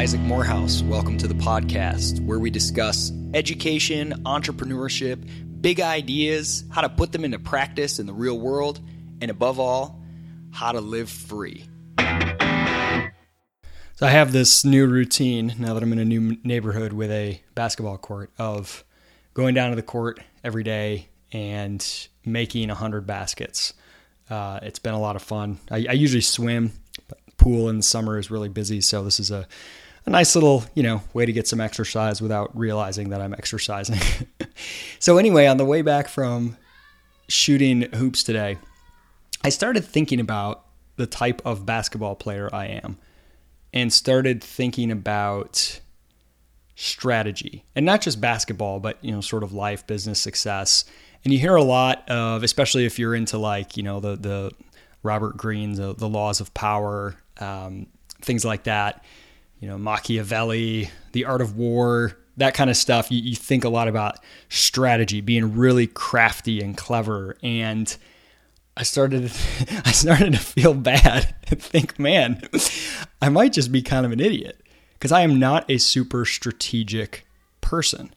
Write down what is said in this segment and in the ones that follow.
Isaac Morehouse. Welcome to the podcast where we discuss education, entrepreneurship, big ideas, how to put them into practice in the real world, and above all, how to live free. So, I have this new routine now that I'm in a new neighborhood with a basketball court of going down to the court every day and making 100 baskets. Uh, it's been a lot of fun. I, I usually swim, pool in the summer is really busy, so this is a, a nice little you know way to get some exercise without realizing that I'm exercising. so anyway, on the way back from shooting hoops today, I started thinking about the type of basketball player I am, and started thinking about strategy and not just basketball but you know sort of life business success and you hear a lot of, especially if you're into like you know the the Robert Greene, the, the laws of power, um, things like that. You know Machiavelli, the art of war, that kind of stuff. You, you think a lot about strategy, being really crafty and clever, and I started I started to feel bad and think, man, I might just be kind of an idiot because I am not a super strategic person.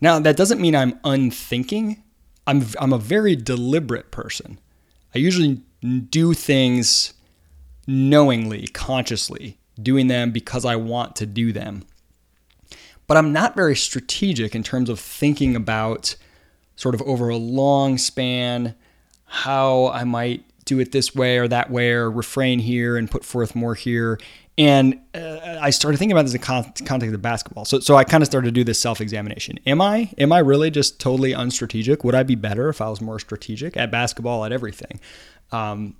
Now, that doesn't mean I'm unthinking. I'm I'm a very deliberate person. I usually do things knowingly, consciously, doing them because I want to do them. But I'm not very strategic in terms of thinking about sort of over a long span how I might do it this way or that way or refrain here and put forth more here. And uh, I started thinking about this in con- context of basketball. So, so I kind of started to do this self-examination. Am I, am I really just totally unstrategic? Would I be better if I was more strategic at basketball, at everything? Um,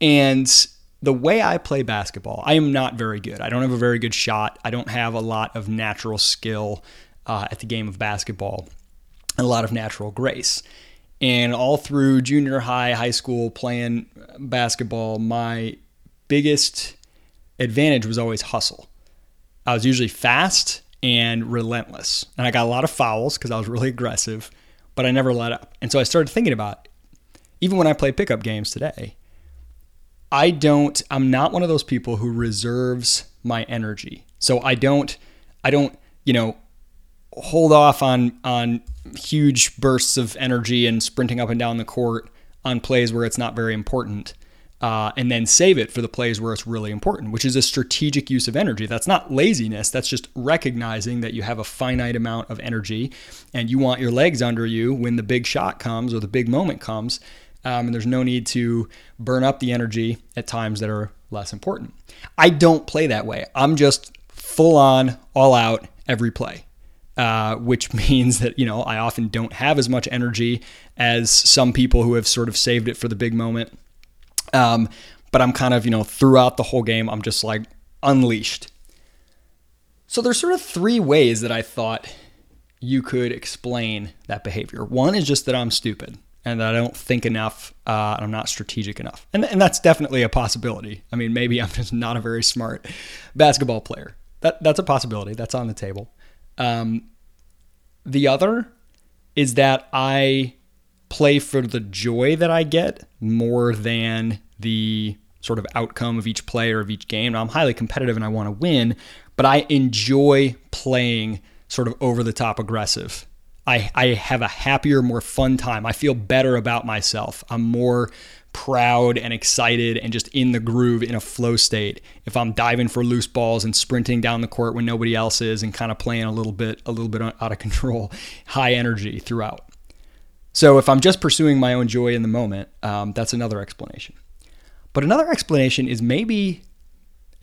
and the way I play basketball, I am not very good. I don't have a very good shot. I don't have a lot of natural skill uh, at the game of basketball and a lot of natural grace. And all through junior high, high school, playing basketball, my biggest advantage was always hustle. I was usually fast and relentless. And I got a lot of fouls because I was really aggressive, but I never let up. And so I started thinking about even when I play pickup games today, I don't I'm not one of those people who reserves my energy. So I don't I don't, you know, hold off on on huge bursts of energy and sprinting up and down the court on plays where it's not very important uh, and then save it for the plays where it's really important, which is a strategic use of energy. That's not laziness. That's just recognizing that you have a finite amount of energy and you want your legs under you when the big shot comes or the big moment comes. Um, and there's no need to burn up the energy at times that are less important. I don't play that way. I'm just full on, all out every play. Uh, which means that you know I often don't have as much energy as some people who have sort of saved it for the big moment. Um, but I'm kind of, you know, throughout the whole game, I'm just like unleashed. So there's sort of three ways that I thought you could explain that behavior. One is just that I'm stupid and that I don't think enough, uh, I'm not strategic enough. And, and that's definitely a possibility. I mean, maybe I'm just not a very smart basketball player. That, that's a possibility. That's on the table. Um, the other is that I play for the joy that I get more than the sort of outcome of each play or of each game. Now, I'm highly competitive and I want to win, but I enjoy playing sort of over the top aggressive. I, I have a happier, more fun time. I feel better about myself. I'm more proud and excited and just in the groove in a flow state if i'm diving for loose balls and sprinting down the court when nobody else is and kind of playing a little bit a little bit out of control high energy throughout so if I'm just pursuing my own joy in the moment, um, that's another explanation. But another explanation is maybe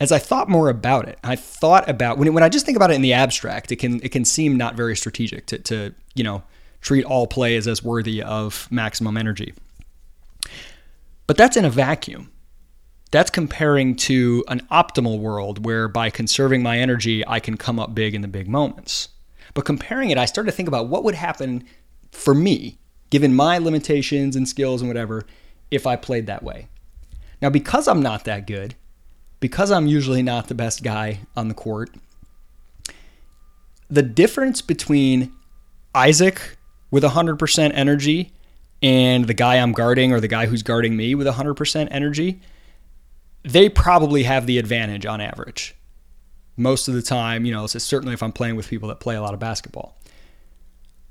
as I thought more about it, I thought about when, when I just think about it in the abstract, it can it can seem not very strategic to, to you know treat all plays as worthy of maximum energy. But that's in a vacuum. That's comparing to an optimal world where by conserving my energy, I can come up big in the big moments. But comparing it, I started to think about what would happen for me given my limitations and skills and whatever, if I played that way. Now, because I'm not that good, because I'm usually not the best guy on the court, the difference between Isaac with 100% energy and the guy I'm guarding or the guy who's guarding me with 100% energy, they probably have the advantage on average. most of the time, you know, certainly if I'm playing with people that play a lot of basketball.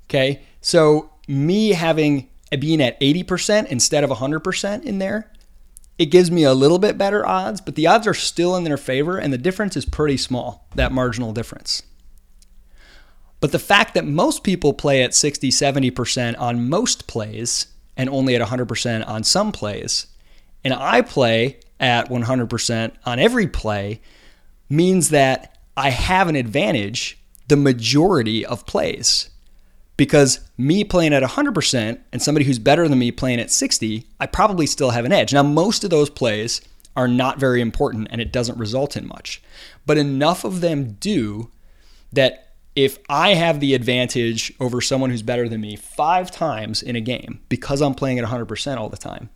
Okay. So me having being at 80% instead of 100% in there, it gives me a little bit better odds, but the odds are still in their favor and the difference is pretty small, that marginal difference. But the fact that most people play at 60, 70% on most plays and only at 100% on some plays, and I play at 100% on every play means that I have an advantage the majority of plays. Because me playing at 100% and somebody who's better than me playing at 60, I probably still have an edge. Now, most of those plays are not very important and it doesn't result in much. But enough of them do that if I have the advantage over someone who's better than me five times in a game because I'm playing at 100% all the time,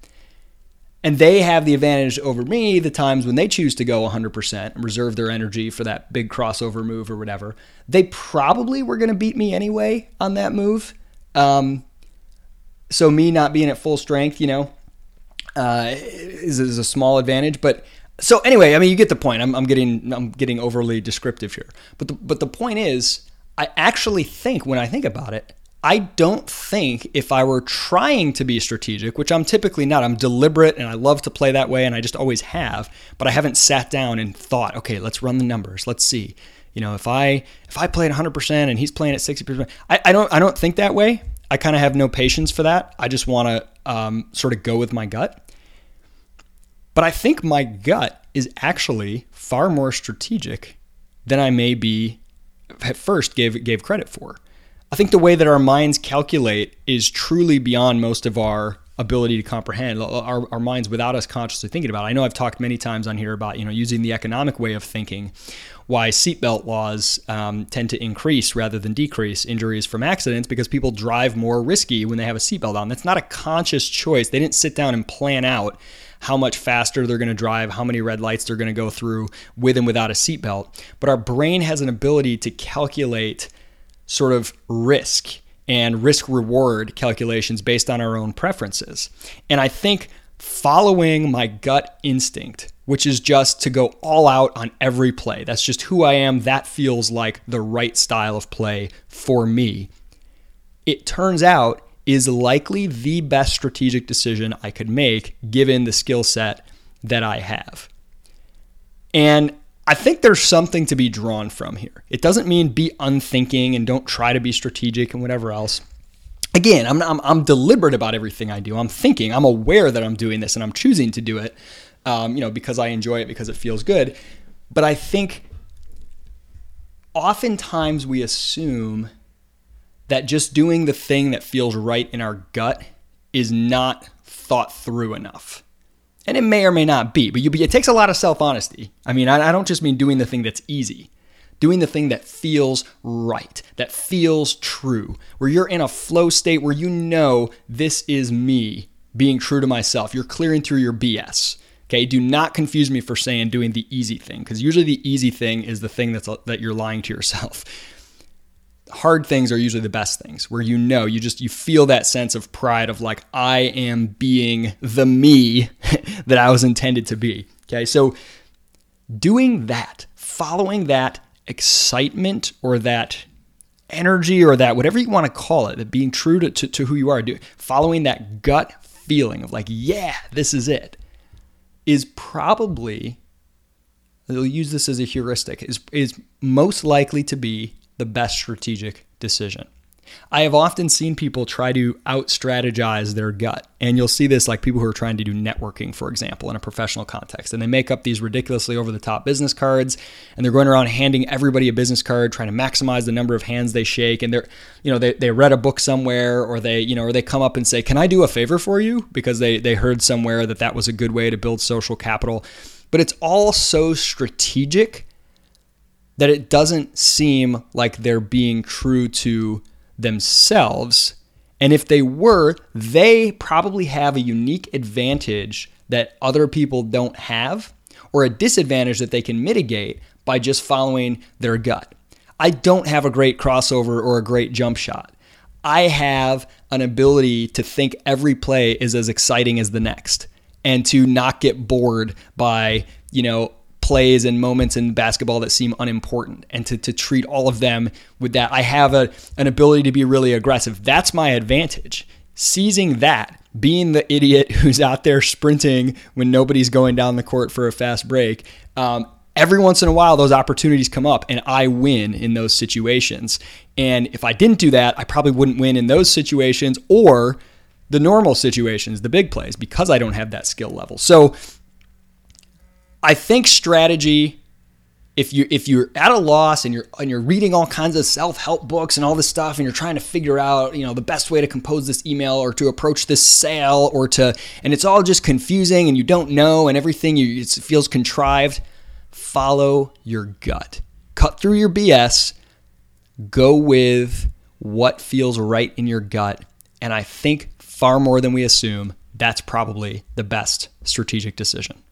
and they have the advantage over me the times when they choose to go 100% and reserve their energy for that big crossover move or whatever. They probably were going to beat me anyway on that move. Um, so me not being at full strength, you know, uh, is, is a small advantage. But so anyway, I mean, you get the point. I'm, I'm getting I'm getting overly descriptive here. But the, but the point is, I actually think when I think about it, I don't think if I were trying to be strategic, which I'm typically not, I'm deliberate and I love to play that way and I just always have, but I haven't sat down and thought, okay, let's run the numbers. Let's see. You know, if I if I play at 100% and he's playing at 60%, I, I don't I don't think that way. I kind of have no patience for that. I just want to um, sort of go with my gut. But I think my gut is actually far more strategic than I may be at first gave gave credit for. I think the way that our minds calculate is truly beyond most of our ability to comprehend our, our minds without us consciously thinking about it. I know I've talked many times on here about you know using the economic way of thinking, why seatbelt laws um, tend to increase rather than decrease injuries from accidents because people drive more risky when they have a seatbelt on. That's not a conscious choice. They didn't sit down and plan out how much faster they're going to drive, how many red lights they're going to go through with and without a seatbelt. But our brain has an ability to calculate sort of risk and risk reward calculations based on our own preferences. And I think following my gut instinct, which is just to go all out on every play, that's just who I am. That feels like the right style of play for me. It turns out is likely the best strategic decision I could make given the skill set that I have. And I think there's something to be drawn from here. It doesn't mean be unthinking and don't try to be strategic and whatever else. Again, I'm, I'm, I'm deliberate about everything I do. I'm thinking, I'm aware that I'm doing this and I'm choosing to do it, um, you know, because I enjoy it, because it feels good. But I think oftentimes we assume that just doing the thing that feels right in our gut is not thought through enough and it may or may not be, but you, it takes a lot of self honesty. I mean, I, I don't just mean doing the thing that's easy, doing the thing that feels right, that feels true, where you're in a flow state where you know this is me being true to myself. You're clearing through your BS. Okay, do not confuse me for saying doing the easy thing, because usually the easy thing is the thing that's that you're lying to yourself hard things are usually the best things where you know you just you feel that sense of pride of like i am being the me that i was intended to be okay? So doing that following that excitement or that energy or that whatever you want to call it that being true to, to, to who you are doing following that gut feeling of like yeah this is it is probably they'll use this as a heuristic is is most likely to be the best strategic decision. I have often seen people try to out strategize their gut. And you'll see this like people who are trying to do networking, for example, in a professional context. And they make up these ridiculously over the top business cards and they're going around handing everybody a business card, trying to maximize the number of hands they shake. And they're, you know, they, they read a book somewhere or they, you know, or they come up and say, Can I do a favor for you? Because they, they heard somewhere that that was a good way to build social capital. But it's all so strategic that it doesn't seem like they're being true to themselves. And if they were, they probably have a unique advantage that other people don't have, or a disadvantage that they can mitigate by just following their gut. I don't have a great crossover or a great jump shot. I have an ability to think every play is as exciting as the next and to not get bored by, you know, plays and moments in basketball that seem unimportant and to, to treat all of them with that. I have a, an ability to be really aggressive. That's my advantage. Seizing that, being the idiot who's out there sprinting when nobody's going down the court for a fast break. Um, every once in a while, those opportunities come up and I win in those situations. And if I didn't do that, I probably wouldn't win in those situations or the normal situations, the big plays, because I don't have that skill level. So I think strategy if you if you're at a loss and you're and you're reading all kinds of self-help books and all this stuff and you're trying to figure out, you know, the best way to compose this email or to approach this sale or to and it's all just confusing and you don't know and everything you, it feels contrived, follow your gut. Cut through your BS, go with what feels right in your gut, and I think far more than we assume, that's probably the best strategic decision.